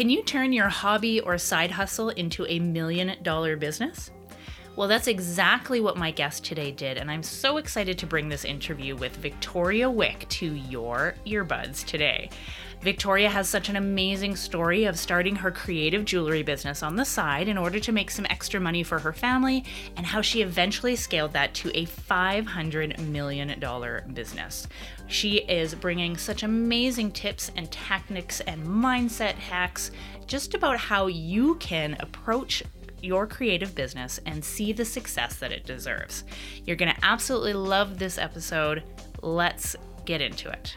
Can you turn your hobby or side hustle into a million dollar business? Well, that's exactly what my guest today did, and I'm so excited to bring this interview with Victoria Wieck to your earbuds today. Victoria has such an amazing story of starting her creative jewelry business on the side in order to make some extra money for her family, and how she eventually scaled that to a $500 million business. She is bringing such amazing tips and techniques and mindset hacks just about how you can approach your creative business and see the success that it deserves. You're going to absolutely love this episode. Let's get into it.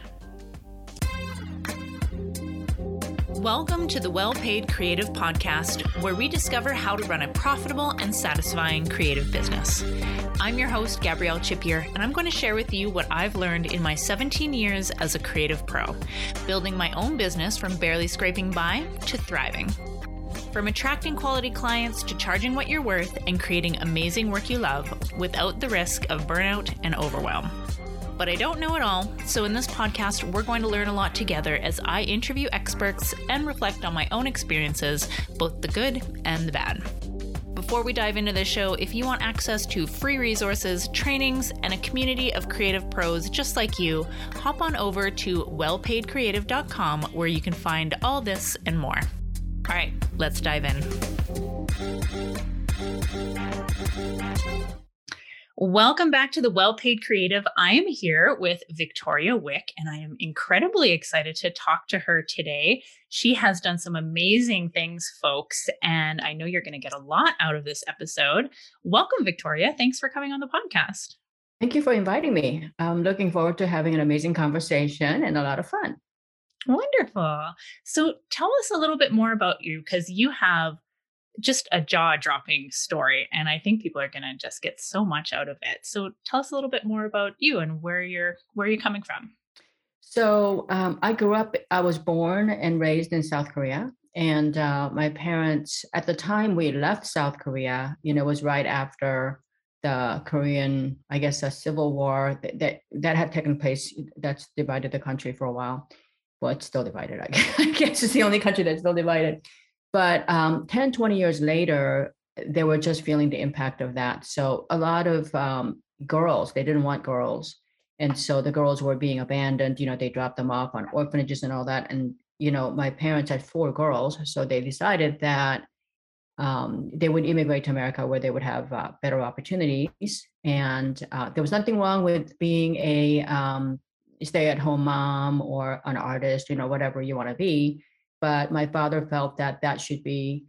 Welcome to the Well Paid Creative Podcast, where we discover how to run a profitable and satisfying creative business. I'm your host, Gabrielle Chipier, and I'm going to share with you what I've learned in my 17 years as a creative pro, building my own business from barely scraping by to thriving. From attracting quality clients to charging what you're worth and creating amazing work you love without the risk of burnout and overwhelm but I don't know it all. So, in this podcast, we're going to learn a lot together as I interview experts and reflect on my own experiences, both the good and the bad. Before we dive into the show, if you want access to free resources, trainings, and a community of creative pros just like you, hop on over to wellpaidcreative.com where you can find all this and more. All right, let's dive in. Welcome back to the Well Paid Creative. I am here with Victoria Wieck, and I am incredibly excited to talk to her today. She has done some amazing things, folks, and I know you're going to get a lot out of this episode. Welcome, Victoria. Thanks for coming on the podcast. Thank you for inviting me. I'm looking forward to having an amazing conversation and a lot of fun. Wonderful. So, tell us a little bit more about you because you have just a jaw dropping story. And I think people are going to just get so much out of it. So tell us a little bit more about you and where you're, where you're coming from. So um, I grew up, I was born and raised in South Korea. And uh, my parents, at the time we left South Korea, you know, was right after the Korean, I guess, a civil war that, that, that had taken place. That's divided the country for a while. Well, it's still divided. I guess, it's the only country that's still divided. But um, 10, 20 years later, they were just feeling the impact of that. So a lot of um, girls, they didn't want girls. And so the girls were being abandoned. You know, they dropped them off on orphanages and all that. And, you know, my parents had four girls. So they decided that um, they would immigrate to America where they would have uh, better opportunities. And uh, there was nothing wrong with being a um, stay at home mom or an artist, you know, whatever you want to be but my father felt that that should be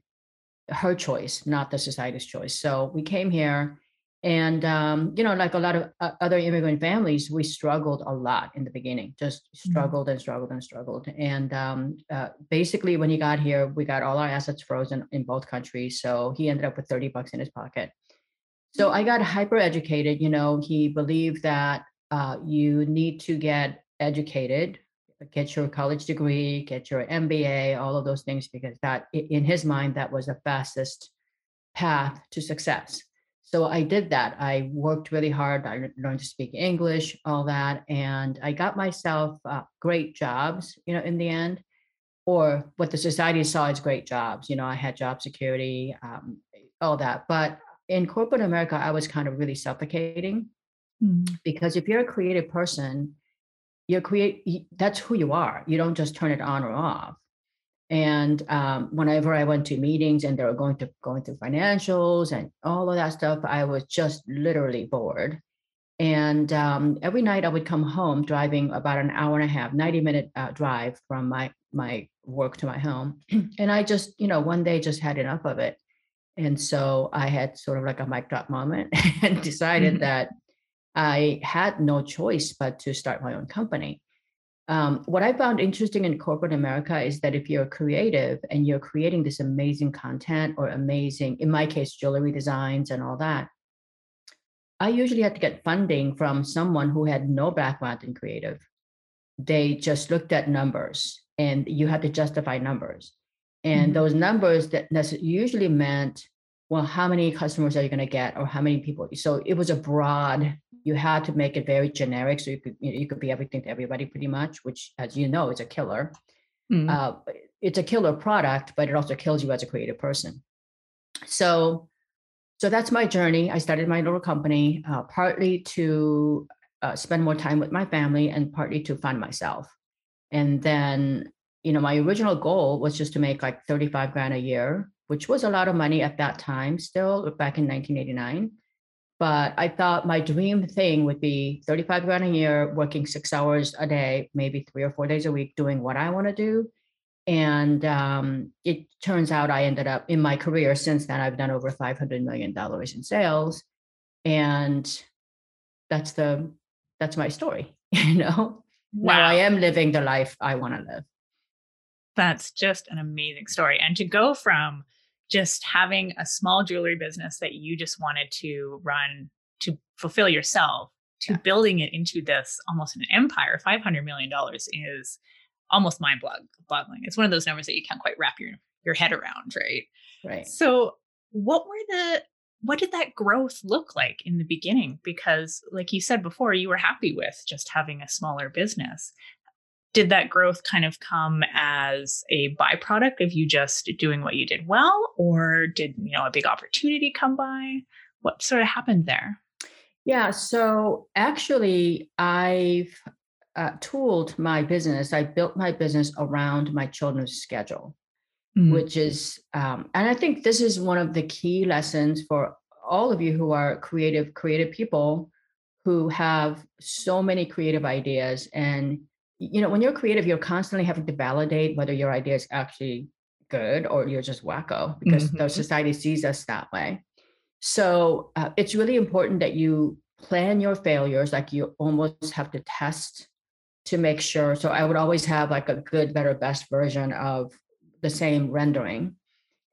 her choice, not the society's choice. So we came here, and um, you know, like a lot of uh, other immigrant families, we struggled a lot in the beginning. Just mm-hmm. struggled and struggled and struggled. And um, uh, basically, when he got here, we got all our assets frozen in both countries. So he ended up with thirty bucks in his pocket. So I got hyper educated. You know, he believed that uh, you need to get educated get your college degree, get your MBA, all of those things, because that in his mind, that was the fastest path to success. So I did that. I worked really hard. I learned to speak English, all that, and I got myself uh, great jobs. You know, in the end, or what the society saw as great jobs. You know, I had job security, um, all that. But in corporate America, I was kind of really suffocating mm. because if you're a creative person, you're create that's who you are. You don't just turn it on or off. And um, whenever i went to meetings and they were going to going through financials and all of that stuff i was just literally bored. And um, every night i would come home driving about an hour and a half 90 minute uh, drive from my my work to my home. And i just you know one day just had enough of it. And so i had sort of like a mic drop moment and decided mm-hmm. that I had no choice but to start my own company. Um, what I found interesting in corporate America is that if you're creative and you're creating this amazing content or amazing, in my case, jewelry designs and all that, I usually had to get funding from someone who had no background in creative. They just looked at numbers and you had to justify numbers. And mm-hmm. those numbers that usually meant, well, how many customers are you going to get or how many people? So it was a broad you had to make it very generic so you could you, know, you could be everything to everybody pretty much which as you know is a killer mm. uh, it's a killer product, but it also kills you as a creative person. So, so that's my journey. I started my little company uh, partly to uh, spend more time with my family and partly to fund myself. And then, you know, my original goal was just to make like 35 grand a year, which was a lot of money at that time, still back in 1989. But I thought my dream thing would be 35 grand a year, working six hours a day, maybe three or four days a week, doing what I want to do. And um, it turns out I ended up in my career since then, I've done over $500 million in sales. And that's the that's my story you know wow. now i am living the life i want to live that's just an amazing story and to go from just having a small jewelry business that you just wanted to run to fulfill yourself to yeah. building it into this almost an empire 500 million dollars is almost mind boggling. It's one of those numbers that you can't quite wrap your your head around right? Right. So what were the what did that growth look like in the beginning? Because like you said before you were happy with just having a smaller business did that growth kind of come as a byproduct of you just doing what you did well or did you know a big opportunity come by what sort of happened there yeah so actually i've uh, tooled my business i built my business around my children's schedule mm-hmm. which is um, and i think this is one of the key lessons for all of you who are creative creative people who have so many creative ideas and you know when you're creative you're constantly having to validate whether your idea is actually good or you're just wacko because mm-hmm. the society sees us that way so uh, it's really important that you plan your failures like you almost have to test to make sure so i would always have like a good better best version of the same rendering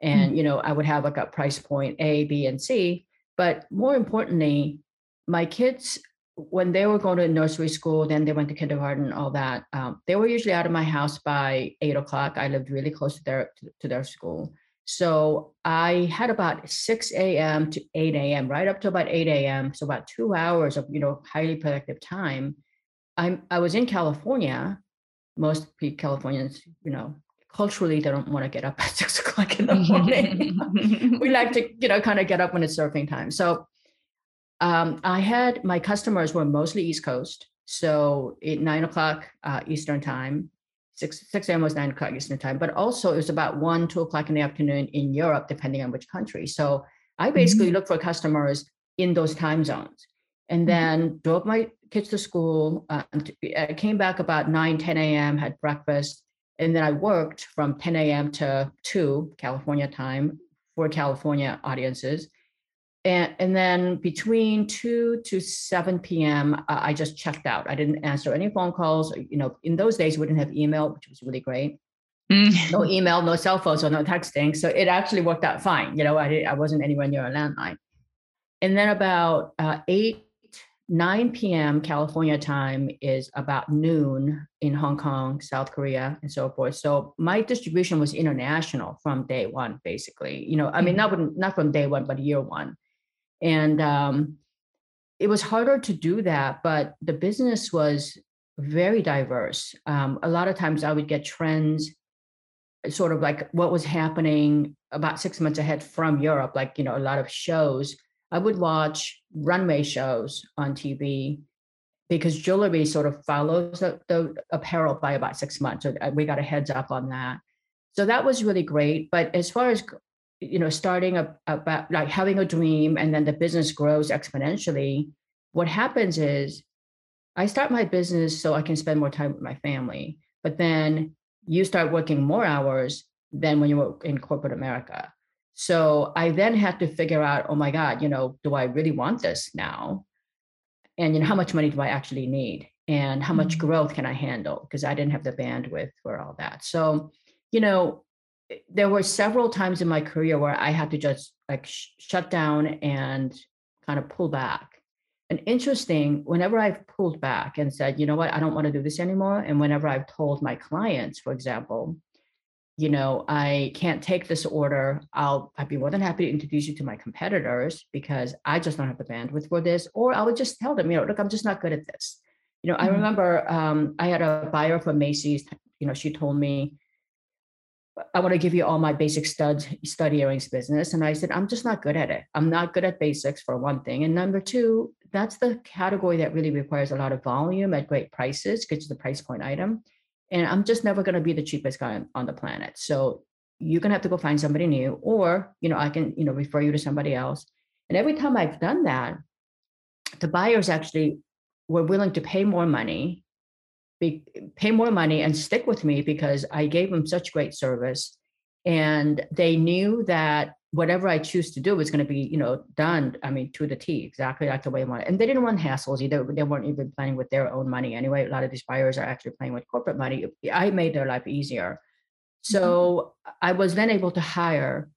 and mm-hmm. you know i would have like a price point a b and c but more importantly my kids when they were going to nursery school then they went to kindergarten all that um, they were usually out of my house by eight o'clock. I lived really close to their to, their school. So i had about 6 a.m to 8 a.m right up to about 8 a.m so about two hours of you know highly productive time. I'm i was in california. Most californians you know culturally they don't want to get up at six o'clock in the morning. we like to, you know, kind of get up when it's surfing time. So um, I had my customers were mostly East Coast. So at nine o'clock uh, Eastern time, six six a.m. was nine o'clock Eastern time, but also it was about one, two o'clock in the afternoon in Europe, depending on which country. So I basically mm-hmm. looked for customers in those time zones and mm-hmm. then mm-hmm. drove my kids to school. Uh, I came back about 9, 10 a.m., had breakfast, and then I worked from 10 a.m. to 2 California time for California audiences. And, and then between 2 to 7 p.m., uh, I just checked out. I didn't answer any phone calls. You know, in those days, we didn't have email, which was really great. Mm. no email, no cell phones so no texting. So it actually worked out fine. You know, I, I wasn't anywhere near a landline. And then about uh, 8 9 p.m. California time is about noon in Hong Kong, South Korea, and so forth. So my distribution was international from day one, basically. You know, I mean, mm-hmm. not not from day one, but year one, and um, it was harder to do that. But the business was very diverse. Um, a lot of times, I would get trends, sort of like what was happening about six months ahead from Europe, like you know, a lot of shows I would watch runway shows on TV because jewelry sort of follows the, the, apparel by about six months. So uh, we got a heads up on that. So that was really great. But as far as you know, starting a, about like having a dream and then the business grows exponentially, what happens is I start my business so I can spend more time with my family. But then you start working more hours than when you work in corporate America. So I then had to figure out, oh my God, you know, do I really want this now? And you know, how much money do I actually need? And how much mm-hmm. growth can I handle? Because I didn't have the bandwidth for all that. So, you know, there were several times in my career where I had to just like sh- shut down and kind of pull back. And interesting, whenever I've pulled back and said, you know what, I don't want to do this anymore. And whenever I've told my clients, for example, you know, I can't take this order. I'll I'd be more than happy to introduce you to my competitors because I just don't have the bandwidth for this. Or I would just tell them, you know, look, I'm just not good at this. You know, mm-hmm. I remember um, I had a buyer from Macy's. You know, she told me, I want to give you all my basic stud stud earrings business. And I said, I'm just not good at it. I'm not good at basics for one thing. And number two, that's the category that really requires a lot of volume at great prices because it's the price point item. And I'm just never going to be the cheapest guy on, on the planet. So you're going to have to go find somebody new, or, you know, I can, you know, refer you to somebody else. And every time I've done that, the buyers actually were willing to pay more money be, pay more money and stick with me because I gave them such great service. And they knew that whatever I choose to do was going to be, you know, done. I mean, to the T, exactly like the way I want it. And they didn't want hassles either. They weren't even playing with their own money anyway. A lot of these buyers are actually playing with corporate money. I made their life easier. So mm-hmm. I was then able to hire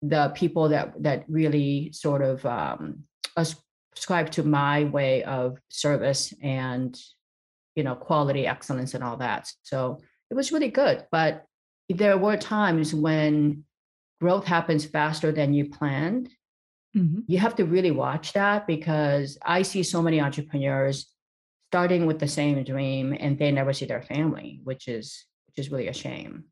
the people that that really sort of um, ascribe to my way of service and you know quality excellence and all that. So it was really good but there were times when growth happens faster than you planned. Mm-hmm. you have to really watch that because i see so many entrepreneurs starting with the same dream and they never see their family which is which is really a shame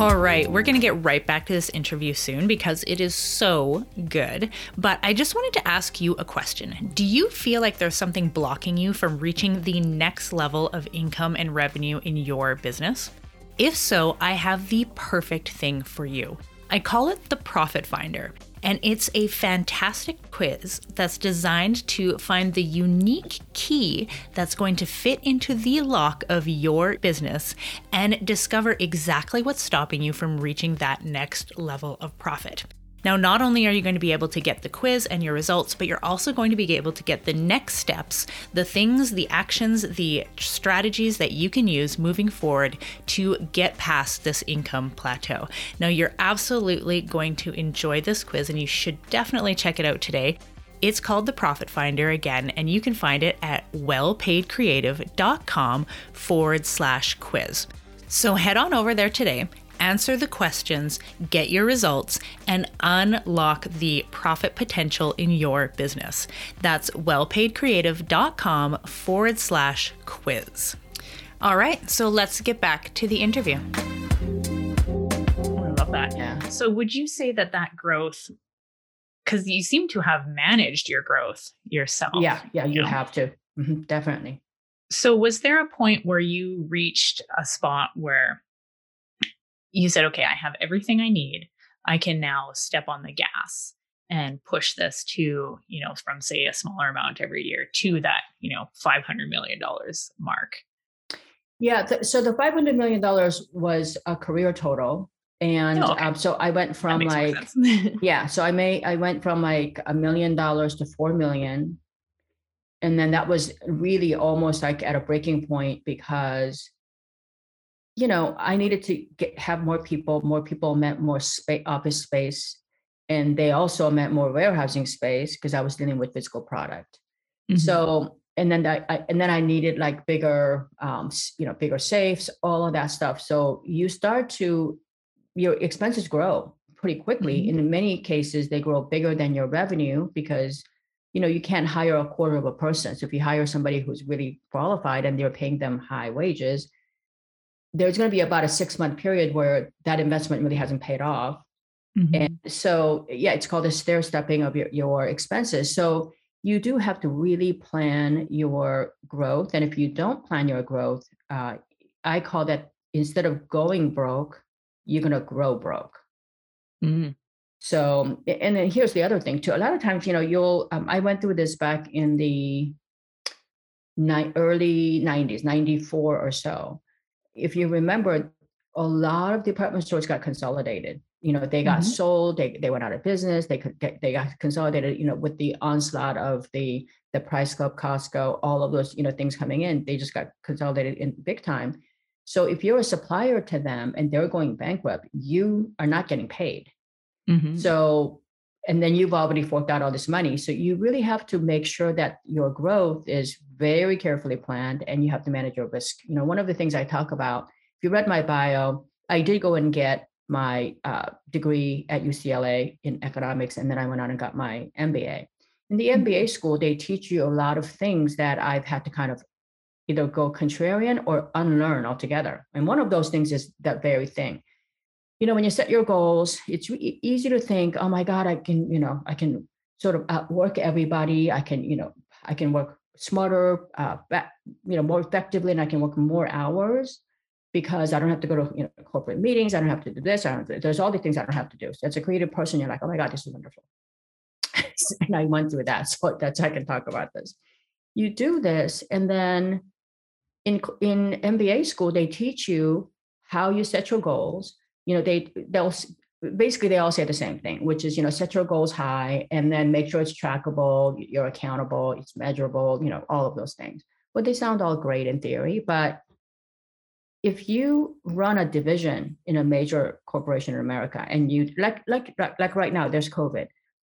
all right, we're going to get right back to this interview soon because it is so good. But I just wanted to ask you a question. Do you feel like there's something blocking you from reaching the next level of income and revenue in your business? If so, I have the perfect thing for you. I call it the Profit Finder and it's a fantastic quiz that's designed to find the unique key that's going to fit into the lock of your business and discover exactly what's stopping you from reaching that next level of profit. Now, not only are you going to be able to get the quiz and your results, but you're also going to be able to get the next steps, the things, the actions, the strategies that you can use moving forward to get past this income plateau. Now, you're absolutely going to enjoy this quiz, and you should definitely check it out today. It's called the Profit Finder again, and you can find it at wellpaidcreative.com forward slash quiz. So head on over there today answer the questions, get your results, and unlock the profit potential in your business. That's wellpaidcreative.com forward slash quiz. All right, so let's get back to the interview. I love that. Yeah. So, would you say that that growth, because you seem to have managed your growth yourself? Yeah, yeah, you, you know? have to. Mm-hmm, definitely. So, was there a point where you reached a spot where you said, okay, I have everything I need. I can now step on the gas and push this to, you know, from say a smaller amount every year to that, you know, $500 million mark. Yeah. Th- so the $500 million was a career total. And oh, okay. um, so I went from like, yeah, so I may, I went from like a million dollars to 4 million. And then that was really almost like at a breaking point because you know, I needed to get have more people. More people meant more space, office space, and they also meant more warehousing space because I was dealing with physical product. Mm-hmm. So, and then I, I, and then I needed like bigger, um, you know, bigger safes, all of that stuff. So you start to your expenses grow pretty quickly. Mm-hmm. In many cases, they grow bigger than your revenue because you know you can't hire a quarter of a person. So if you hire somebody who's really qualified and they're paying them high wages, there's going to be about a six month period where that investment really hasn't paid off. Mm-hmm. And so, yeah, it's called a stair stepping of your, your expenses. So you do have to really plan your growth. And if you don't plan your growth, uh, I call that instead of going broke, you're going to grow broke. Mm-hmm. So, and then here's the other thing too. A lot of times, you know, you'll, um, I went through this back in the ni- early 90s, 94 or so if you remember, a lot of department stores got consolidated. You know, they got mm-hmm. sold, they, they went out of business, they could get, they got consolidated, you know, with the onslaught of the the price club, Costco, all of those, you know, things coming in, they just got consolidated in big time. So if you're a supplier to them and they're going bankrupt, you are not getting paid. Mm-hmm. So and then you've already forked out all this money. So you really have to make sure that your growth is very carefully planned and you have to manage your risk. You know, one of the things I talk about, if you read my bio, I did go and get my uh, degree at UCLA in economics, and then I went on and got my MBA. In the MBA mm-hmm. school, they teach you a lot of things that I've had to kind of either go contrarian or unlearn altogether. And one of those things is that very thing. You know, when you set your goals, it's re- easy to think, oh my God, I can, you know, I can sort of outwork everybody. I can, you know, I can work smarter, uh, you know, more effectively, and I can work more hours because I don't have to go to you know corporate meetings. I don't have to do this. I don't. There's all the things I don't have to do. So as a creative person, you're like, oh my god, this is wonderful. and I went through that, so that's I can talk about this. You do this, and then in in MBA school, they teach you how you set your goals. You know, they they'll basically they all say the same thing, which is you know set your goals high, and then make sure it's trackable, you're accountable, it's measurable. You know, all of those things. But they sound all great in theory, but if you run a division in a major corporation in America and you like like like right now there's COVID.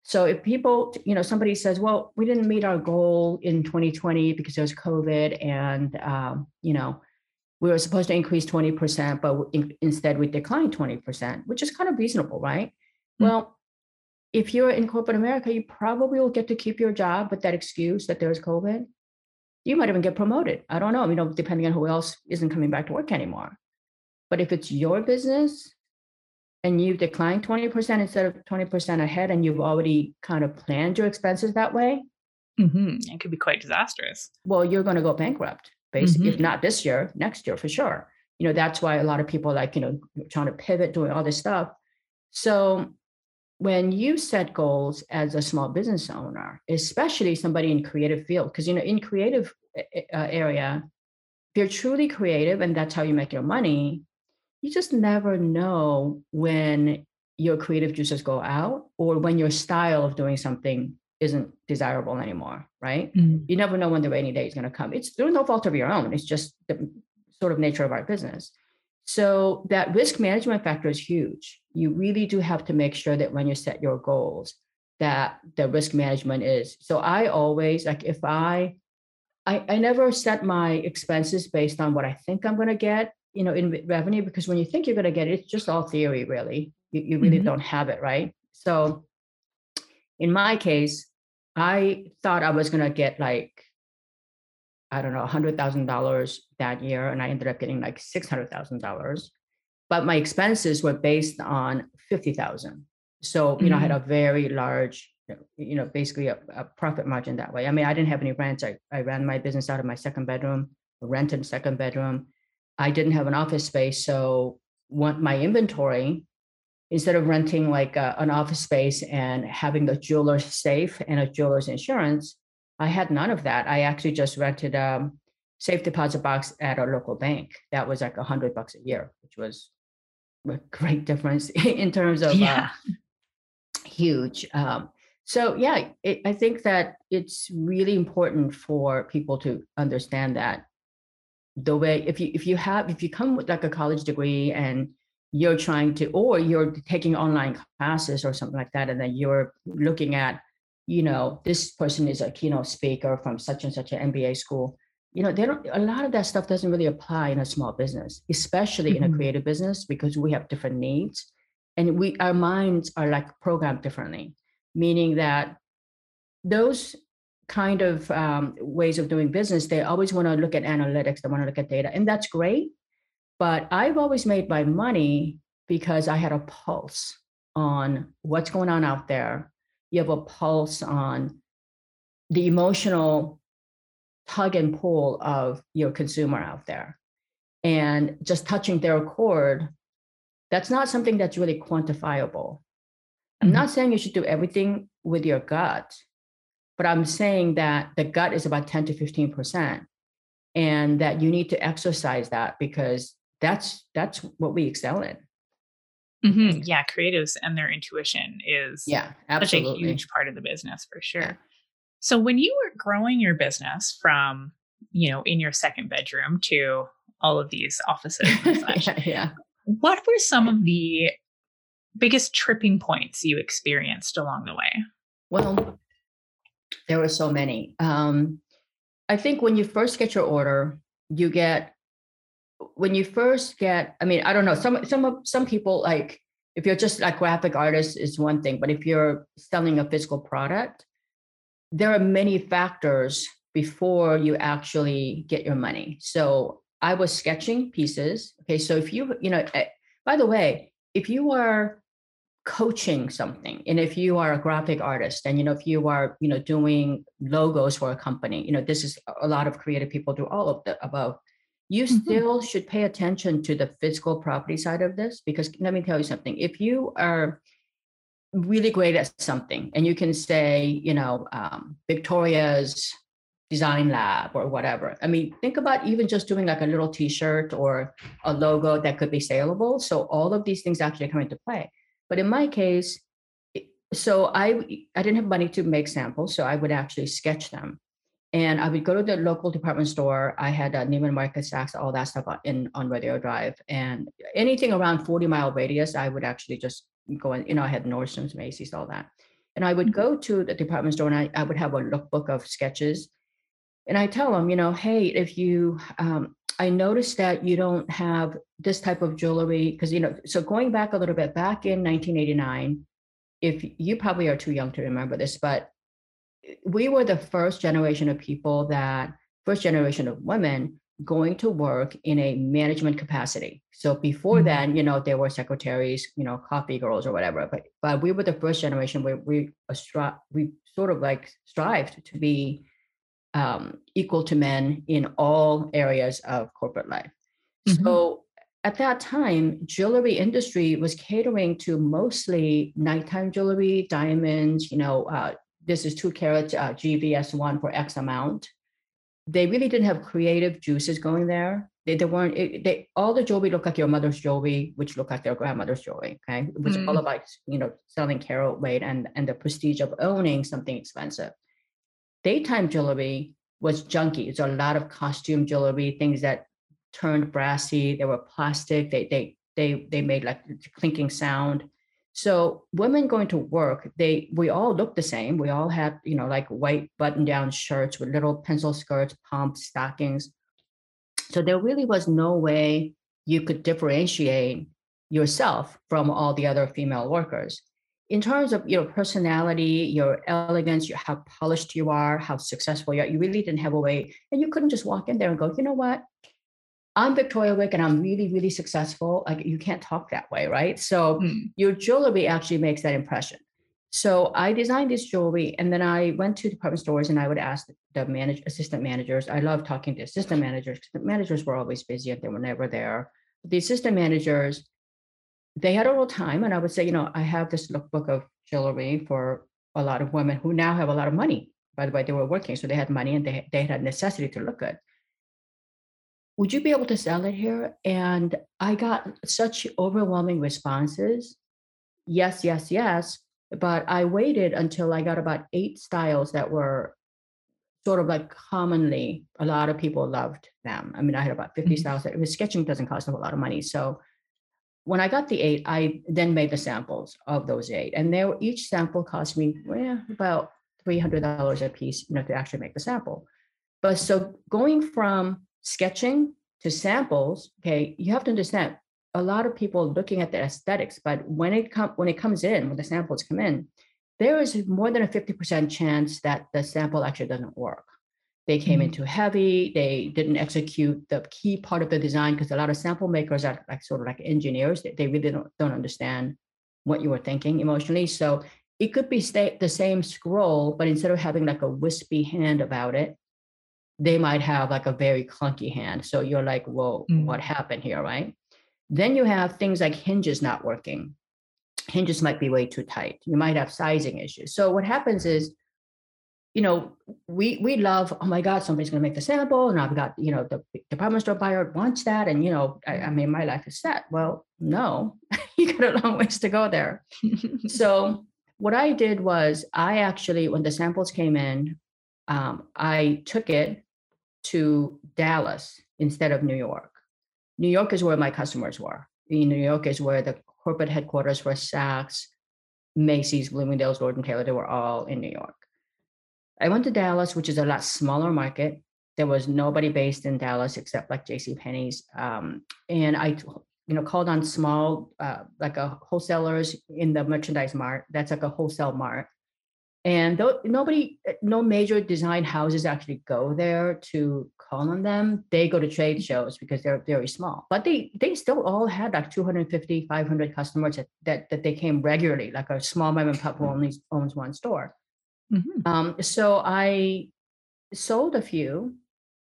So if people, you know, somebody says, well, we didn't meet our goal in 2020 because there was COVID and um, you know, we were supposed to increase 20%, but in, instead we declined 20%, which is kind of reasonable, right? Mm-hmm. Well, if you're in corporate America, you probably will get to keep your job with that excuse that there's COVID you might even get promoted. I don't know, you know, depending on who else isn't coming back to work anymore. But if it's your business and you've declined 20% instead of 20% ahead and you've already kind of planned your expenses that way, mm-hmm. it could be quite disastrous. Well, you're going to go bankrupt, basically, mm-hmm. if not this year, next year for sure. You know, that's why a lot of people like, you know, trying to pivot, doing all this stuff. So when you set goals as a small business owner, especially somebody in creative field, because you know in creative uh, area, if you're truly creative and that's how you make your money, you just never know when your creative juices go out or when your style of doing something isn't desirable anymore, right? Mm-hmm. You never know when the rainy day is going to come. It's through no fault of your own. It's just the sort of nature of our business. So that risk management factor is huge. You really do have to make sure that when you set your goals, that the risk management is. So I always like if I I, I never set my expenses based on what I think I'm going to get, you know, in revenue, because when you think you're going to get it, it's just all theory, really. You, you really mm-hmm. don't have it, right? So in my case, I thought I was going to get like I don't know, $100,000 that year, and I ended up getting like $600,000. But my expenses were based on 50,000. So, you know, I had mm-hmm. a very large, you know, basically a, a, profit margin that way. I mean, I didn't have any rent. I, I ran my business out of my second bedroom, rented second bedroom. I didn't have an office space. So, one, my inventory, instead of renting like a, an office space and having a jeweler's safe and a jeweler's insurance, I had none of that. I actually just rented a safe deposit box at a local bank. That was like a hundred bucks a year, which was a great difference in terms of uh, yeah. uh, huge. Um, so yeah, it, I think that it's really important for people to understand that the way if you if you have if you come with like a college degree and you're trying to or you're taking online classes or something like that and then you're looking at you know, this person is a keynote speaker from such and such an MBA school. You know, they don't a lot of that stuff doesn't really apply in a small business, especially mm-hmm. in a mm-hmm. creative business, because we have different needs. And we our minds are like programmed differently, meaning that those kind of um, ways of doing business, they always want to look at analytics, they want to look at data, and that's great. But I've always made my money because I had a pulse on what's going on out there. You have a pulse on the emotional tug and pull of your consumer out there. And just touching their chord that's not something that's really quantifiable. I'm mm-hmm. not saying you should do everything with your gut but i'm saying that the gut is about 10 to 15% and that you need to exercise that because that's that's what we excel in Mm-hmm. Yeah, creatives and their intuition is yeah, absolutely. such a huge part of the business for sure. Yeah. So when you were growing your business from, you know, in your second bedroom to all of these offices yeah, yeah. What were some of the biggest tripping points you experienced along the way? Well, there were so many. Um, I think when you first get your order, you get when you first get, I mean, I don't know, some some some people like if you're just like graphic artist is one thing, but if you're selling a physical product, there are many factors before you actually get your money. So I was sketching pieces. Okay, so if you, you know, eh, by the way, if you are coaching something and if you are a graphic artist and you know if you are you know doing logos for a company you know this is a lot of creative people do all of the above you mm-hmm. still should pay attention to the physical property side of this because let me tell you something. If you are really great at something and you can say you know um, victoria's design lab or whatever i mean think about even just doing like a little t-shirt or a logo that could be saleable. So all of these things actually come into play. But in my case so i i didn't have money to make samples so i would actually sketch them and I would go to the local department store. I had uh, Neiman Marcus, Saks, all that stuff in on Rodeo Drive, and anything around 40 mile radius, I would actually just go and You know, I had Nordstrom's, Macy's, all that, and I would mm-hmm. go to the department store and I, I would have a lookbook of sketches, and I tell them, you know, hey, if you, um, I noticed that you don't have this type of jewelry because you know, so going back a little bit, back in 1989, if you probably are too young to remember this, but we were the first generation of people that first generation of women going to work in a management capacity. So before mm-hmm. then, you know, there were secretaries, you know, coffee girls or whatever. But but we were the first generation where we astri- we sort of like strived to be um, equal to men in all areas of corporate life. Mm-hmm. So at that time, jewelry industry was catering to mostly nighttime jewelry, diamonds, you know, uh, this is two carat uh, GVS1 for X amount. They really didn't have creative juices going there. They, they weren't, it, they, all the jewelry looked like your mother's jewelry, which looked like their grandmother's jewelry. Okay. It was mm. all about, you know, selling carat weight and, and the prestige of owning something expensive. Daytime jewelry was junky. It's a lot of costume jewelry, things that turned brassy. They were plastic. They, they, they, they made like clinking sound so women going to work, they we all look the same. We all have, you know, like white button-down shirts with little pencil skirts, pumps, stockings. So there really was no way you could differentiate yourself from all the other female workers. In terms of your personality, your elegance, your, how polished you are, how successful you are, you really didn't have a way. And you couldn't just walk in there and go, you know what? I'm Victoria Wieck and I'm really, really successful. Like you can't talk that way, right? So mm. your jewelry actually makes that impression. So I designed this jewelry and then I went to department stores and I would ask the manage, assistant managers. I love talking to assistant managers because the managers were always busy and they were never there. The assistant managers, they had a little time and I would say, you know, I have this lookbook of jewelry for a lot of women who now have a lot of money. By the way, they were working, so they had money and they, they had necessity to look good would you be able to sell it here? And I got such overwhelming responses. Yes, yes, yes. But I waited until I got about eight styles that were sort of like commonly, a lot of people loved them. I mean, I had about 50 mm-hmm. styles. It was sketching doesn't cost a whole lot of money. So when I got the eight, I then made the samples of those eight. And they were, each sample cost me well, about $300 a piece, you know, to actually make the sample. But so going from sketching to samples, okay, you have to understand a lot of people looking at the aesthetics, but when it come when it comes in, when the samples come in, there is more than a 50% chance that the sample actually doesn't work. They came mm-hmm. in too heavy, they didn't execute the key part of the design because a lot of sample makers are like sort of like engineers, they, they really don't, don't understand what you were thinking emotionally. So it could be stay, the same scroll, but instead of having like a wispy hand about it, they might have like a very clunky hand. So you're like, whoa, mm. what happened here, right? Then you have things like hinges not working. Hinges might be way too tight. You might have sizing issues. So what happens is, you know, we we love, oh my God, somebody's gonna make the sample, and I've got, you know, the department store buyer wants that, and you know, I, I mean, my life is set. Well, no, you got a long ways to go there. so what I did was I actually, when the samples came in, um, I took it to Dallas instead of New York. New York is where my customers were. In New York is where the corporate headquarters for Saks, Macy's, Bloomingdale's, Lord and Taylor, they were all in New York. I went to Dallas, which is a lot smaller market. There was nobody based in Dallas except like J.C. Penney's, um, and I, you know, called on small, uh, like a wholesalers in the merchandise mart. That's like a wholesale mart, and nobody no major design houses actually go there to call on them. They go to trade shows because they're very small. But they they still all had like 250 500 customers that that, that they came regularly like a small mom and pop who only owns one store. Mm-hmm. um, so i sold a few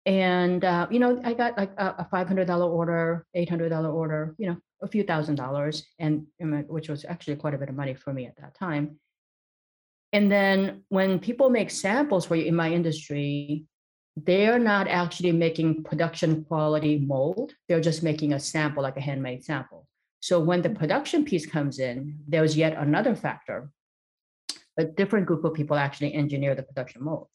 and uh, you know i got like a, a $500 order $800 order you know a few thousand dollars and which was actually quite a bit of money for me at that time and then when people make samples for you in my industry they're not actually making production quality mold. They're just making a sample like a handmade sample. So when the mm-hmm. production piece comes in there's yet another factor. A different group of people actually engineer the production mold.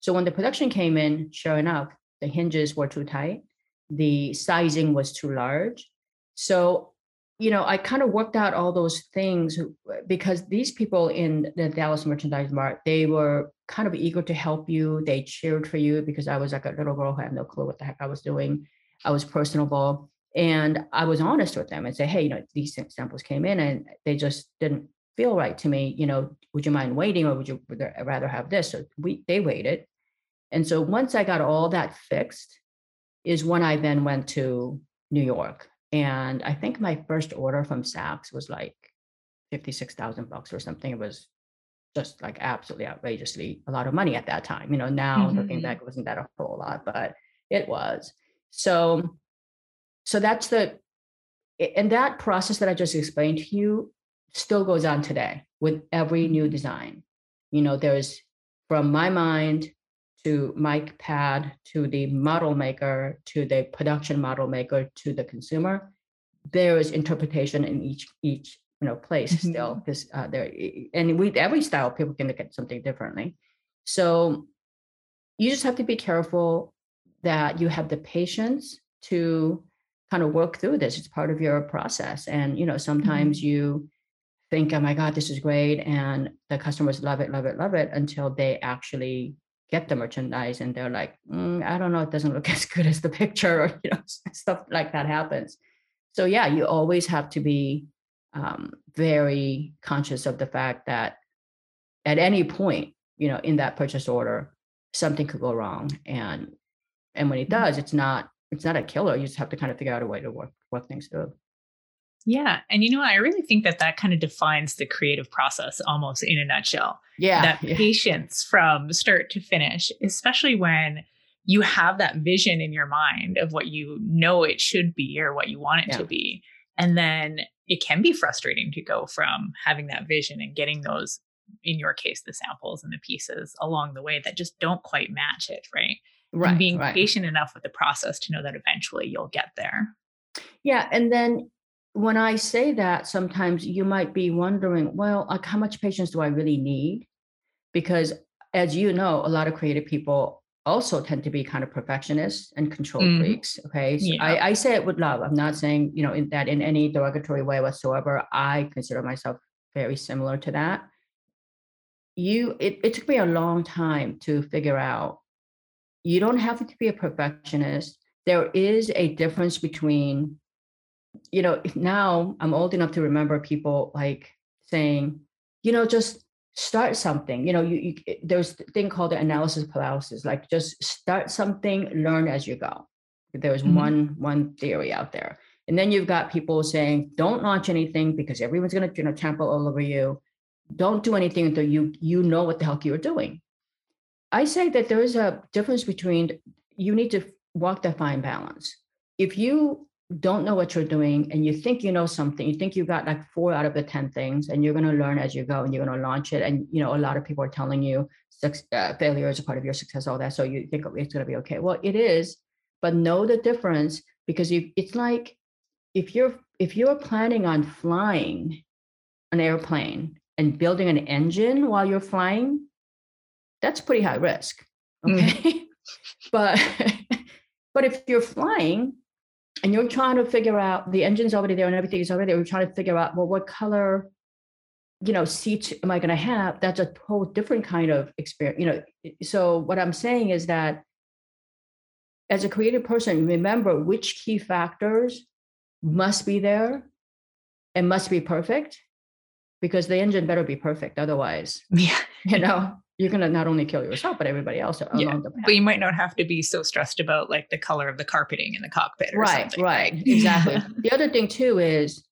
So when the production came in sure enough the hinges were too tight. The sizing was too large. So, you know, I kind of worked out all those things because these people in the Dallas Merchandise Mart, they were kind of eager to help you. They cheered for you because I was like a little girl who had no clue what the heck I was doing. I was personable. And I was honest with them and say, hey, you know, these samples came in and they just didn't feel right to me. You know, would you mind waiting or would you rather have this? So we they waited. And so once I got all that fixed, is when I then went to New York and I think my first order from Saks was like 56,000 bucks or something. It was just like absolutely outrageously a lot of money at that time. You know, now mm-hmm. looking back, it wasn't that a whole lot, but it was. So, so that's the, and that process that I just explained to you still goes on today with every new design. You know, there's from my mind to mic pad to the model maker to the production model maker to the consumer there is interpretation in each each you know place mm-hmm. still because uh, there and with every style people can look at something differently so you just have to be careful that you have the patience to kind of work through this it's part of your process and you know sometimes mm-hmm. you think oh my god this is great and the customers love it love it love it until they actually get the merchandise and they're like mm, i don't know it doesn't look as good as the picture or you know stuff like that happens. So yeah you always have to be um, very conscious of the fact that at any point you know in that purchase order something could go wrong. And and when it mm-hmm. does it's not it's not a killer. You just have to kind of figure out a way to work work things through yeah. And you know, I really think that that kind of defines the creative process almost in a nutshell. Yeah. That yeah. patience from start to finish, especially when you have that vision in your mind of what you know it should be or what you want it yeah. to be. And then it can be frustrating to go from having that vision and getting those, in your case, the samples and the pieces along the way that just don't quite match it, right? Right. And being right. patient enough with the process to know that eventually you'll get there. Yeah. And then when I say that, sometimes you might be wondering, well, like how much patience do I really need? Because as you know, a lot of creative people also tend to be kind of perfectionists and control mm. freaks. Okay. So yeah. I, I, say it with love. I'm not saying, you know, in that in any derogatory way whatsoever. I consider myself very similar to that. You it, it took me a long time to figure out you don't have to be a perfectionist. There is a difference between you know, now I'm old enough to remember people like saying, you know, just start something. You know, you, you eh, there's a thing called the analysis paralysis, like just start something, learn as you go. There's mm-hmm. one one theory out there. And then you've got people saying, don't launch anything because everyone's gonna, you know, trample all over you. Don't do anything until you you know what the hell you're doing. I say that there is a difference between you need to walk that fine balance. If you don't know what you're doing and you think you know something you think you got like four out of the 10 things and you're going to learn as you go and you're going to launch it and you know a lot of people are telling you uh, failure is a part of your success all that so you think it's going to be okay well it is but know the difference because you, it's like if you're if you're planning on flying an airplane and building an engine while you're flying that's pretty high risk mm. okay mm. but but if you're flying and you're trying to figure out the engine's already there and everything is already there. You're trying to figure out, well, what color, you know, seats am I going to have? That's a whole different kind of experience. You know, so what I'm saying is that as a creative person, remember which key factors must be there and must be perfect because the engine better be perfect. Otherwise, yeah, you know, you're going to not only kill yourself, but everybody else yeah. along the path. But you might not have to be so stressed about like the color of the carpeting in the cockpit. right, something. right. Exactly. the other thing too is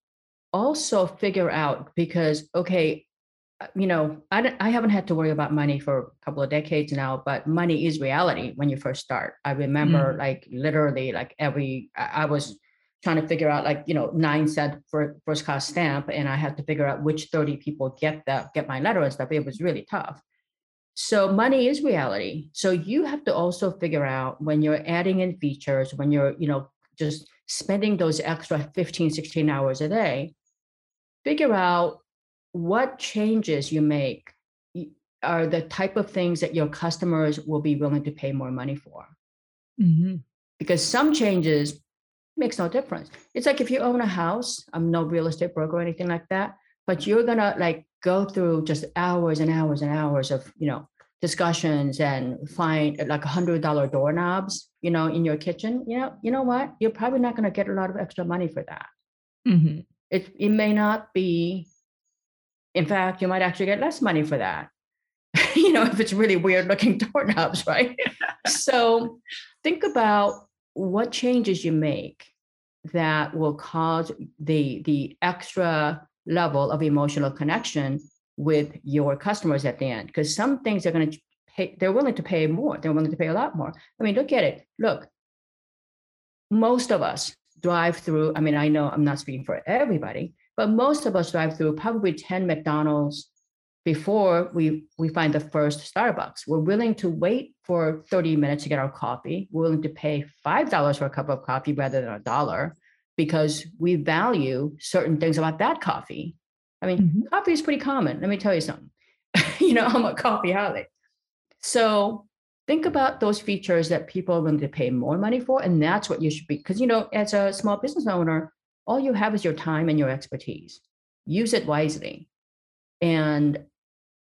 also figure out because, okay, uh, you know, I, I haven't had to worry about money for a couple of decades now, but money is reality when you first start. I remember mm. like literally like every, I, I was trying to figure out like, you know, nine cent for first class stamp. And I had to figure out which 30 people get that, get my letter and stuff. It was really tough. So money is reality. So you have to also figure out when you're adding in features, when you're, you know, just spending those extra 15, 16 hours a day, figure out what changes you make are the type of things that your customers will be willing to pay more money for. Mm-hmm. Because some changes makes no difference. It's like if you own a house, I'm no real estate broker or anything like that, but you're gonna like go through just hours and hours and hours of you know discussions and find like a hundred dollar doorknobs you know in your kitchen you know you know what? You're probably not going to get a lot of extra money for that. Mm-hmm. it, it may not be in fact you might actually get less money for that. You know if it's really weird looking doorknobs right? So think about what changes you make that will cause the the extra level of emotional connection with your customers at the end because some things they're going to pay they're willing to pay more they're willing to pay a lot more. I mean look at it. Look most of us drive through i mean i know i'm not speaking for everybody but most of us drive through probably 10 mcdonald's before we we find the first starbucks. We're willing to wait for 30 minutes to get our coffee. We're willing to pay five dollars for a cup of coffee rather than a dollar because we value certain things about that coffee. I mean, mm-hmm. coffee is pretty common. Let me tell you something. you know, I'm a coffee holic. So think about those features that people are willing to pay more money for. And that's what you should be. Because, you know, as a small business owner, all you have is your time and your expertise. Use it wisely. And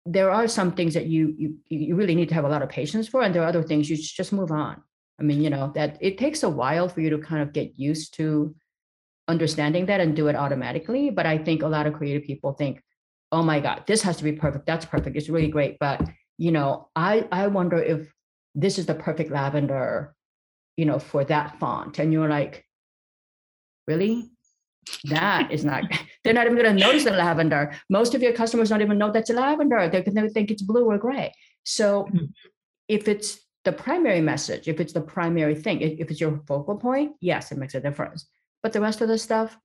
there are some things that you you you really need to have a lot of patience for, and there are other things you just move on. I mean, you know, that it takes a while for you to kind of get used to understanding that and do it automatically. But I think a lot of creative people think, oh my God, this has to be perfect. That's perfect. It's really great. But you know, I I wonder if this is the perfect lavender, you know, for that font. And you're like, really? That is not, they're not even going to notice the lavender. Most of your customers don't even know that's a lavender. They're going to think it's blue or gray. So mm-hmm. if it's the primary message, if it's the primary thing, if it's your focal point, yes, it makes a difference. But the rest of the stuff,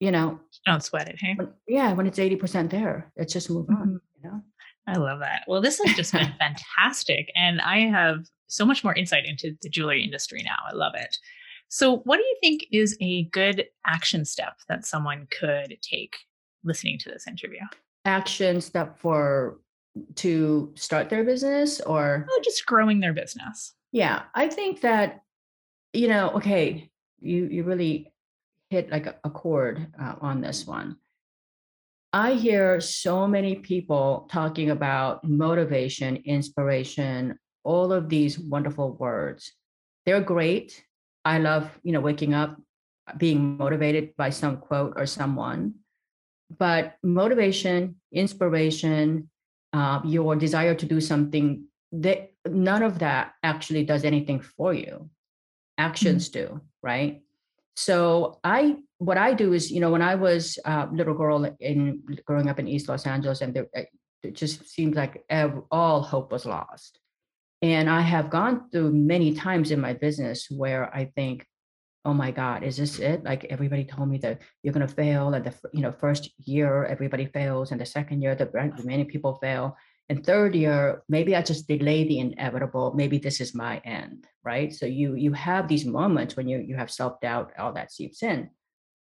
you know, don't sweat it. Hey, when, yeah, when it's eighty percent there, it's just move on. Mm-hmm. You know, I love that. Well, this has just been fantastic, and I have so much more insight into the jewelry industry now. I love it. So, what do you think is a good action step that someone could take listening to this interview? Action step for to start their business or oh, just growing their business. Yeah, I think that you know, okay, you you really hit like a, chord uh, on this one. I hear so many people talking about motivation, inspiration, all of these wonderful words. They're great. I love, you know, waking up being motivated by some quote or someone. But motivation, inspiration, uh, your desire to do something, that none of that actually does anything for you. Actions mm-hmm. do right? So I, what I do is, you know, when I was a little girl in growing up in East Los Angeles, and there, it just seemed like all hope was lost. And I have gone through many times in my business where I think, oh my God, is this it? Like everybody told me that you're going to fail, and the you know first year everybody fails, and the second year the many people fail, and third year maybe i just delay the inevitable maybe this is my end right? So you you have these moments when you you have self-doubt all that seeps in.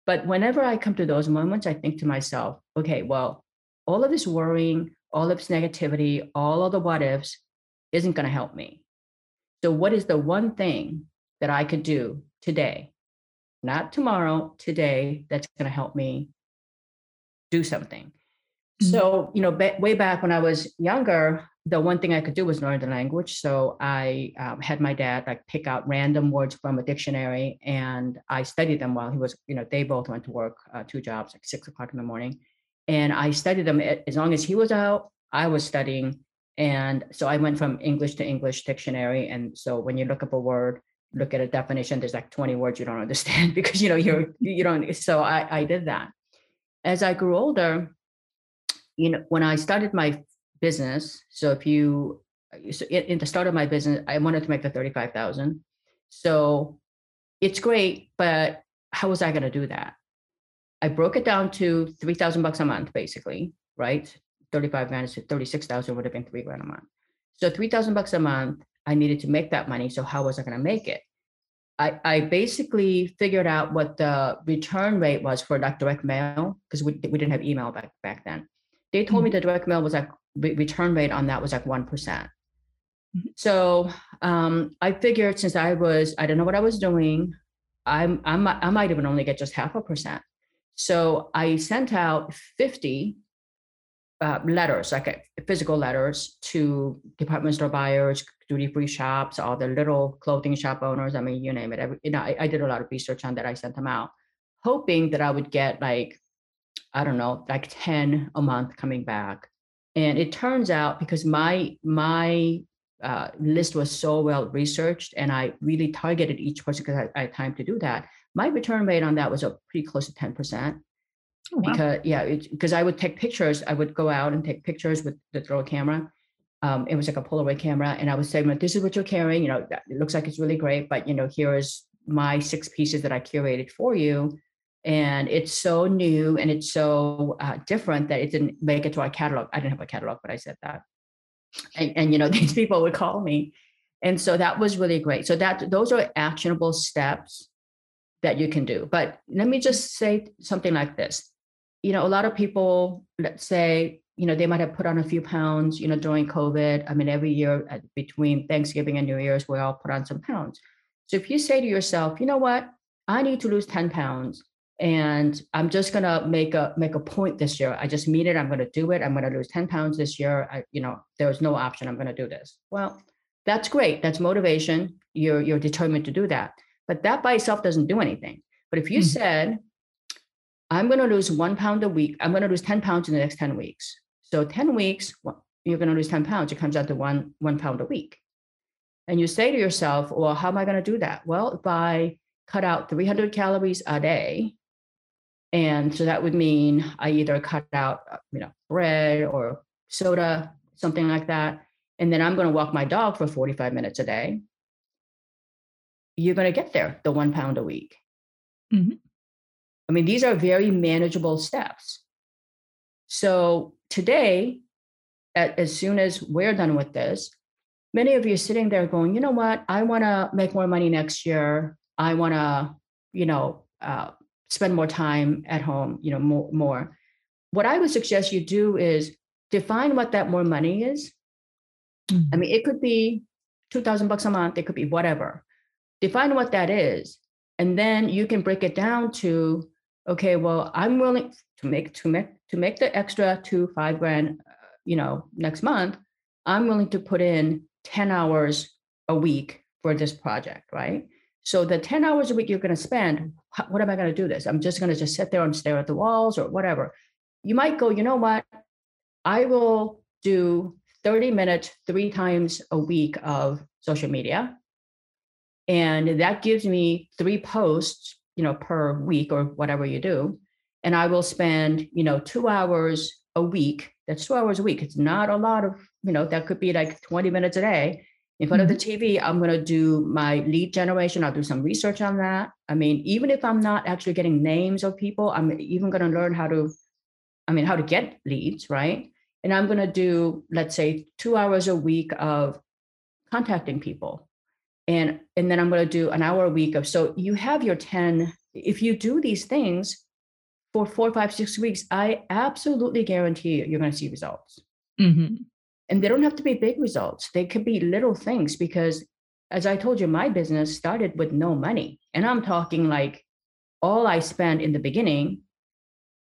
But whenever i come to those moments i think to myself okay well all of this worrying all of this negativity all of the what ifs isn't going to help me. So what is the one thing that i could do today not tomorrow today that's going to help me do something. So, you know, ba- way back when I was younger, the one thing I could do was learn the language. So I um, had my dad like pick out random words from a dictionary, and I studied them while he was, you know, they both went to work, uh, two jobs, like six o'clock in the morning, and I studied them as long as he was out. I was studying, and so I went from English to English dictionary. And so when you look up a word, look at a definition, there's like 20 words you don't understand because you know you're you don't. So I I did that. As I grew older, you know, when I started my business, so if you uh, so in the start of my business, I wanted to make the 35,000. So it's great, but how was I going to do that? I broke it down to 3,000 bucks a month, basically, right? 35 grand is 36,000 would have been three grand a month. So 3,000 bucks a month, I needed to make that money. So how was I going to make it? I, I basically figured out what the return rate was for like direct mail because we, we didn't have email back back then. They told mm-hmm. me the direct mail was like re- return rate on that was like one percent. Mm-hmm. So um, I figured since I was I don't know what I was doing, I'm, I'm I might even only get just half a percent. So I sent out 50 uh, letters, like uh, physical letters to department store buyers, duty free shops, all the little clothing shop owners. I mean, you name it. Every, you know, I, I did a lot of research on that. I sent them out, hoping that I would get like, I don't know, like 10 a month coming back. And it turns out because my my uh, list was so well researched and I really targeted each person because I, I, had time to do that. My return rate on that was a pretty close to 10%. Oh, wow. Because yeah, because I would take pictures. I would go out and take pictures with the throw camera. Um, it was like a Polaroid camera, and I would say, "This is what you're carrying. You know, it looks like it's really great, but you know, here is my six pieces that I curated for you." And it's so new and it's so uh, different that it didn't make it to our catalog. I didn't have a catalog, but I said that. And, and you know these people would call me. And so that was really great. So that those are actionable steps that you can do. But let me just say something like this. You know a lot of people let's say you know they might have put on a few pounds you know during covid. I mean every year at, between thanksgiving and new year's we all put on some pounds. So if you say to yourself you know what? I need to lose 10 pounds and i'm just going to make a make a point this year. I just mean it. I'm going to do it. I'm going to lose 10 pounds this year. I, you know there's no option. I'm going to do this. Well that's great. That's motivation. You're you're determined to do that. But that by itself doesn't do anything. But if you mm-hmm. said i'm going to lose one pound a week. I'm going to lose 10 pounds in the next 10 weeks. So 10 weeks you're going to lose 10 pounds. It comes out to one one pound a week. And you say to yourself well how am i going to do that? Well if i cut out 300 calories a day and so that would mean I either cut out, uh, you know, bread or soda, something like that. And then I'm going to walk my dog for 45 minutes a day. You're going to get there, the one pound a week. Mm-hmm. I mean, these are very manageable steps. So today, at, as soon as we're done with this, many of you are sitting there going, you know what? I want to make more money next year. I want to, you know, uh, spend more time at home, you know, more, more. What I would suggest you do is define what that more money is. Mm-hmm. I mean, it could be 2000 bucks a month, it could be whatever. Define what that is. And then you can break it down to, okay, well, I'm willing to make, to make, to make the extra two, five grand, uh, you know, next month, I'm willing to put in 10 hours a week for this project, right? So the 10 hours a week you're going to spend, what am I going to do this? I'm just going to just sit there and stare at the walls or whatever. You might go, you know what? I will do 30 minutes three times a week of social media. And that gives me three posts, you know, per week or whatever you do. And I will spend, you know, two hours a week. That's two hours a week. It's not a lot of, you know, that could be like 20 minutes a day in front mm-hmm. of the mm-hmm. TV, I'm going to do my lead generation. I'll do some research on that. I mean, even if I'm not actually getting names of people, I'm even going to learn how to, I mean, how to get leads, right? And I'm going to do, let's say, two hours a week of contacting people. And, and then I'm going to do an hour a week of, so you have your 10, if you do these things for four, five, six weeks, I absolutely guarantee you, you're going to see results. Mm-hmm. And they don't have to be big results, they could be little things because, as I told you, my business started with no money. And I'm talking like all I spent in the beginning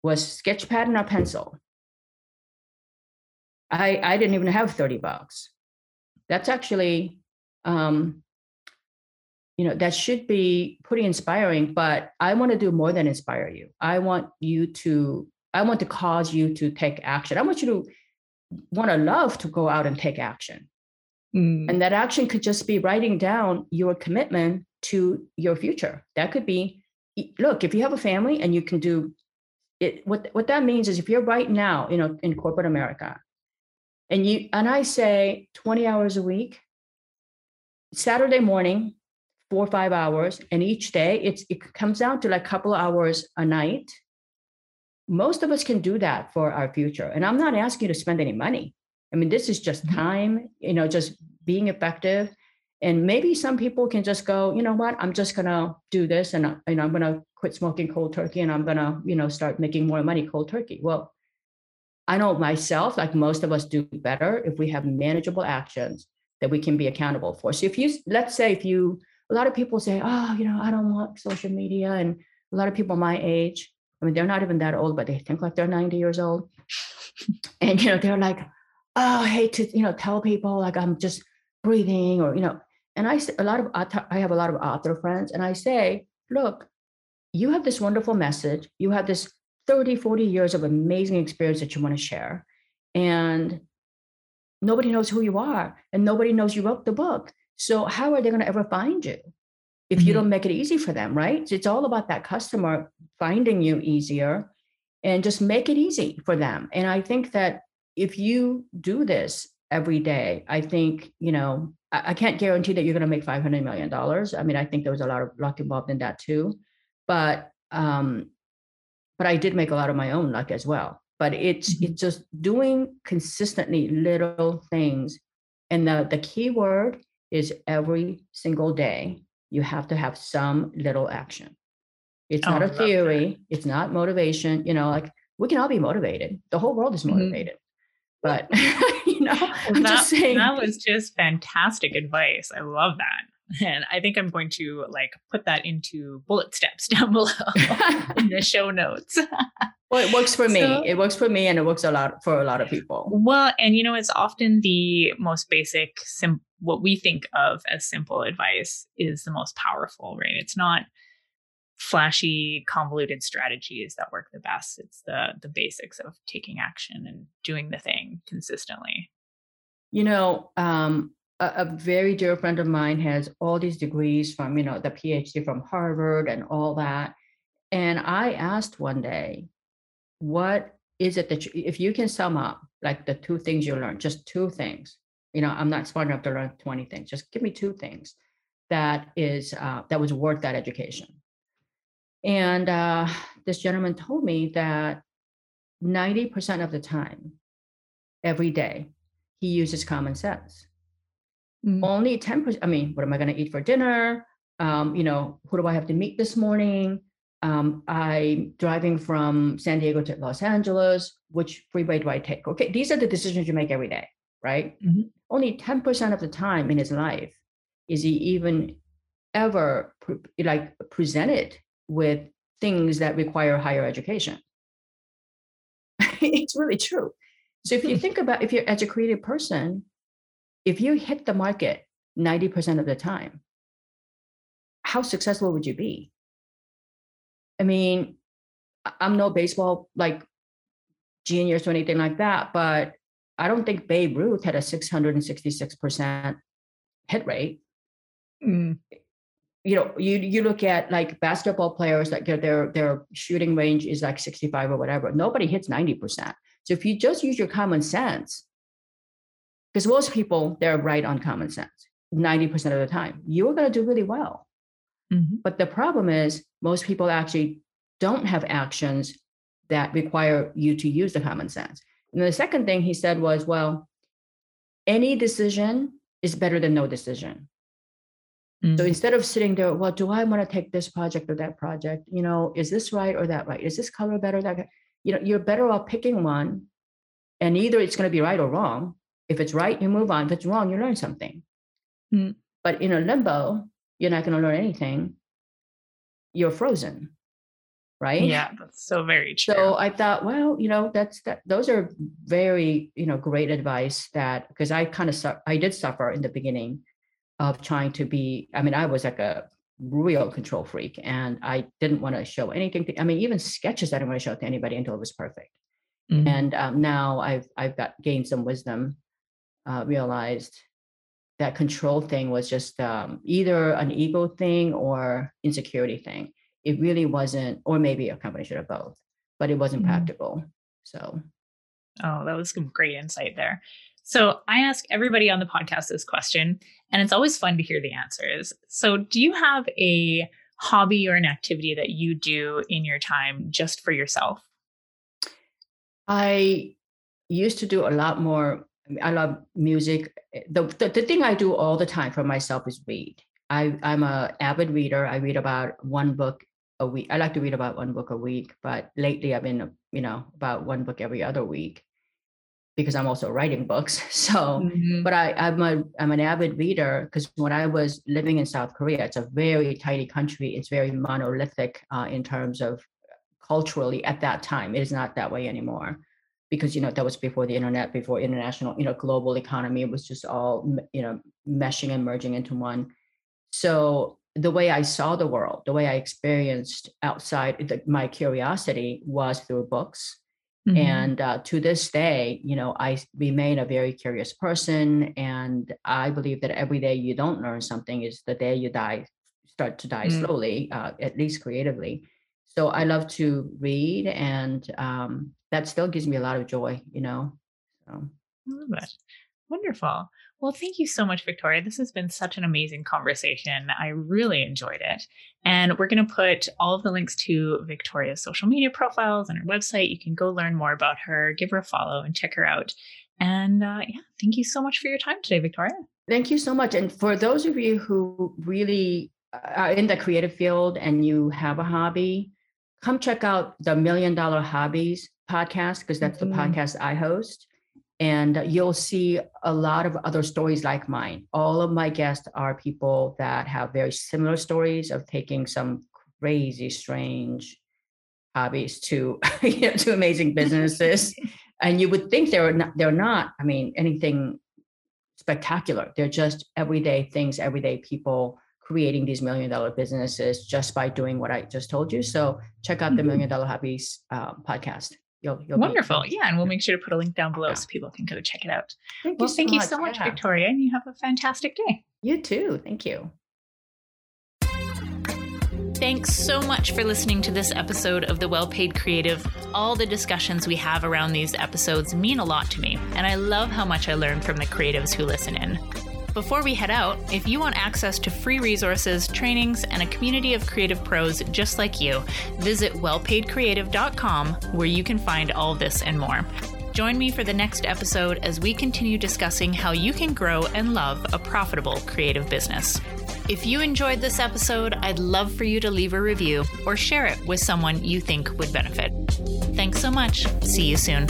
was sketch pad and a pencil. I, I didn't even have 30 bucks. That's actually, um, you know, that should be pretty inspiring, but I want to do more than inspire you. I want you to I want to cause you to take action. I want you to want to love to go out and take action. Mm. And that action could just be writing down your commitment to your future. That could be look, if you have a family and you can do it, what, what that means is if you're right now, you know, in corporate America, and you and I say 20 hours a week, Saturday morning, four or five hours, and each day it's it comes down to like a couple of hours a night. Most of us can do that for our future. And I'm not asking you to spend any money. I mean, this is just mm-hmm. time, you know, just being effective. And maybe some people can just go, you know what, I'm just gonna do this and you know, I'm gonna quit smoking cold turkey and I'm gonna, you know, start making more money cold turkey. Well, I know myself, like most of us do better if we have manageable actions that we can be accountable for. So if you let's say if you a lot of people say, oh, you know, I don't want social media. And a lot of people my age, I mean, they're not even that old, but they think like they're 90 years old. and, you know, they're like, oh, I hate to, you know, tell people like I'm just breathing or, you know, and I, a lot of, I have a lot of author friends and I say, look, you have this wonderful message. You have this 30, 40 years of amazing experience that you want to share. And nobody knows who you are and nobody knows you wrote the book. So how are they going to ever find you if mm-hmm. you don't make it easy for them, right? So it's all about that customer finding you easier and just make it easy for them. And I think that if you do this every day, I think, you know, I, I can't guarantee that you're going to make $500 million. I mean, I think there was a lot of luck involved in that too. But, um, but I did make a lot of my own luck as well. But it's mm-hmm. it's just doing consistently little things. And the the key word is every single day you have to have some little action. It's oh, not a theory, that. it's not motivation. You know, like we can all be motivated. The whole world is mm-hmm. motivated. Mm-hmm. But you know, well, I'm that, just saying that was just fantastic advice. I love that. And I think I'm going to like put that into bullet steps down below in the show notes. well, it works for me. So, it works for me and it works a lot for a lot of people. Well, and you know, it's often the most basic, sim- what we think of as simple advice is the most powerful, right? It's not flashy, convoluted strategies that work the best. It's the the basics of taking action and doing the thing consistently. You know, um, a, a, very dear friend of mine has all these degrees from, you know, the PhD from Harvard and all that. And I asked one day, what is it that you, if you can sum up like the two things you learned, just two things, you know i'm not smart enough to learn 20 things. Just give me two things that is uh, that was worth that education. And uh, this gentleman told me that 90% of the time every day he uses common sense mm. only 10% i mean what am i going to eat for dinner um, you know who do i have to meet this morning um, i'm driving from san diego to los angeles which freeway do i take okay these are the decisions you make every day right? Mm-hmm. Only 10% of the time in his life is he even ever pre- like presented with things that require higher education. it's really true. So if you think about if you're an educated person, if you hit the market 90% of the time, how successful would you be? I mean, I'm no baseball like genius or anything like that, but I don't think Babe Ruth had a 666% hit rate. Mm. You know, you you look at like basketball players that get their their shooting range is like 65 or whatever. Nobody hits 90%. So if you just use your common sense, because most people they're right on common sense 90% of the time, you're going to do really well. Mm-hmm. But the problem is most people actually don't have actions that require you to use the common sense. And the second thing he said was, well, any decision is better than no decision. Mm-hmm. So instead of sitting there, well, do I want to take this project or that project? You know, is this right or that right? Is this color better? That you know, you're better off picking one, and either it's going to be right or wrong. If it's right, you move on. If it's wrong, you learn something. Mm-hmm. But in a limbo, you're not going to learn anything. You're frozen right yeah that's so very true so i thought well you know that's that those are very you know great advice that because i kind of su- i did suffer in the beginning of trying to be i mean i was like a real control freak and I didn't want to show anything. To, I mean, even sketches I didn't want to show to anybody until it was perfect. Mm-hmm. And um, now I've I've got gained some wisdom, uh, realized that control thing was just um, either an ego thing or insecurity thing. It really wasn't, or maybe a combination of both, but it wasn't mm-hmm. practical. So, oh, that was some great insight there. So, I ask everybody on the podcast this question, and it's always fun to hear the answers. So, do you have a hobby or an activity that you do in your time just for yourself? I used to do a lot more. I love music. The, the, the thing I do all the time for myself is read. I, I'm a avid reader. I read about one book a week. I like to read about one book a week, but lately I've been, you know, about one book every other week because I'm also writing books. So, mm-hmm. but I, I'm a I'm an avid reader because when I was living in South Korea, it's a very tiny country. It's very monolithic uh, in terms of culturally at that time. It is not that way anymore because you know that was before the internet, before international, you know, global economy was just all you know meshing and merging into one. So the way I saw the world, the way I experienced outside the, my curiosity was through books. Mm-hmm. And uh, to this day, you know, I remain a very curious person, and I believe that every day you don't learn something is the day you die, start to die mm-hmm. slowly, uh, at least creatively. So I love to read, and um, that still gives me a lot of joy, you know. So. Love it. Wonderful. Well, thank you so much, Victoria. This has been such an amazing conversation. I really enjoyed it. And we're going to put all of the links to Victoria's social media profiles and her website. You can go learn more about her, give her a follow, and check her out. And uh, yeah, thank you so much for your time today, Victoria. Thank you so much. And for those of you who really are in the creative field and you have a hobby, come check out the Million Dollar Hobbies podcast because that's mm-hmm. the podcast I host and you'll see a lot of other stories like mine. All of my guests are people that have very similar stories of taking some crazy, strange hobbies to you know, to amazing businesses. and you would think they're not, they're not. I mean, anything spectacular. They're just everyday things, everyday people creating these million dollar businesses just by doing what I just told you. So check out the mm-hmm. Million Dollar Hobbies uh, podcast you'll, you'll wonderful. Be- yeah, and we'll make sure to put a link down below so people can go check it out. Thank well, you thank so you so much, yeah. Victoria, and you have a fantastic day. You too. Thank you. Thanks so much for listening to this episode of The Well Paid Creative. All the discussions we have around these episodes mean a lot to me, and I love how much I learn from the creatives who listen in. Before we head out, if you want access to free resources, trainings, and a community of creative pros just like you, visit wellpaidcreative.com where you can find all this and more. Join me for the next episode as we continue discussing how you can grow and love a profitable creative business. If you enjoyed this episode, I'd love for you to leave a review or share it with someone you think would benefit. Thanks so much. See you soon.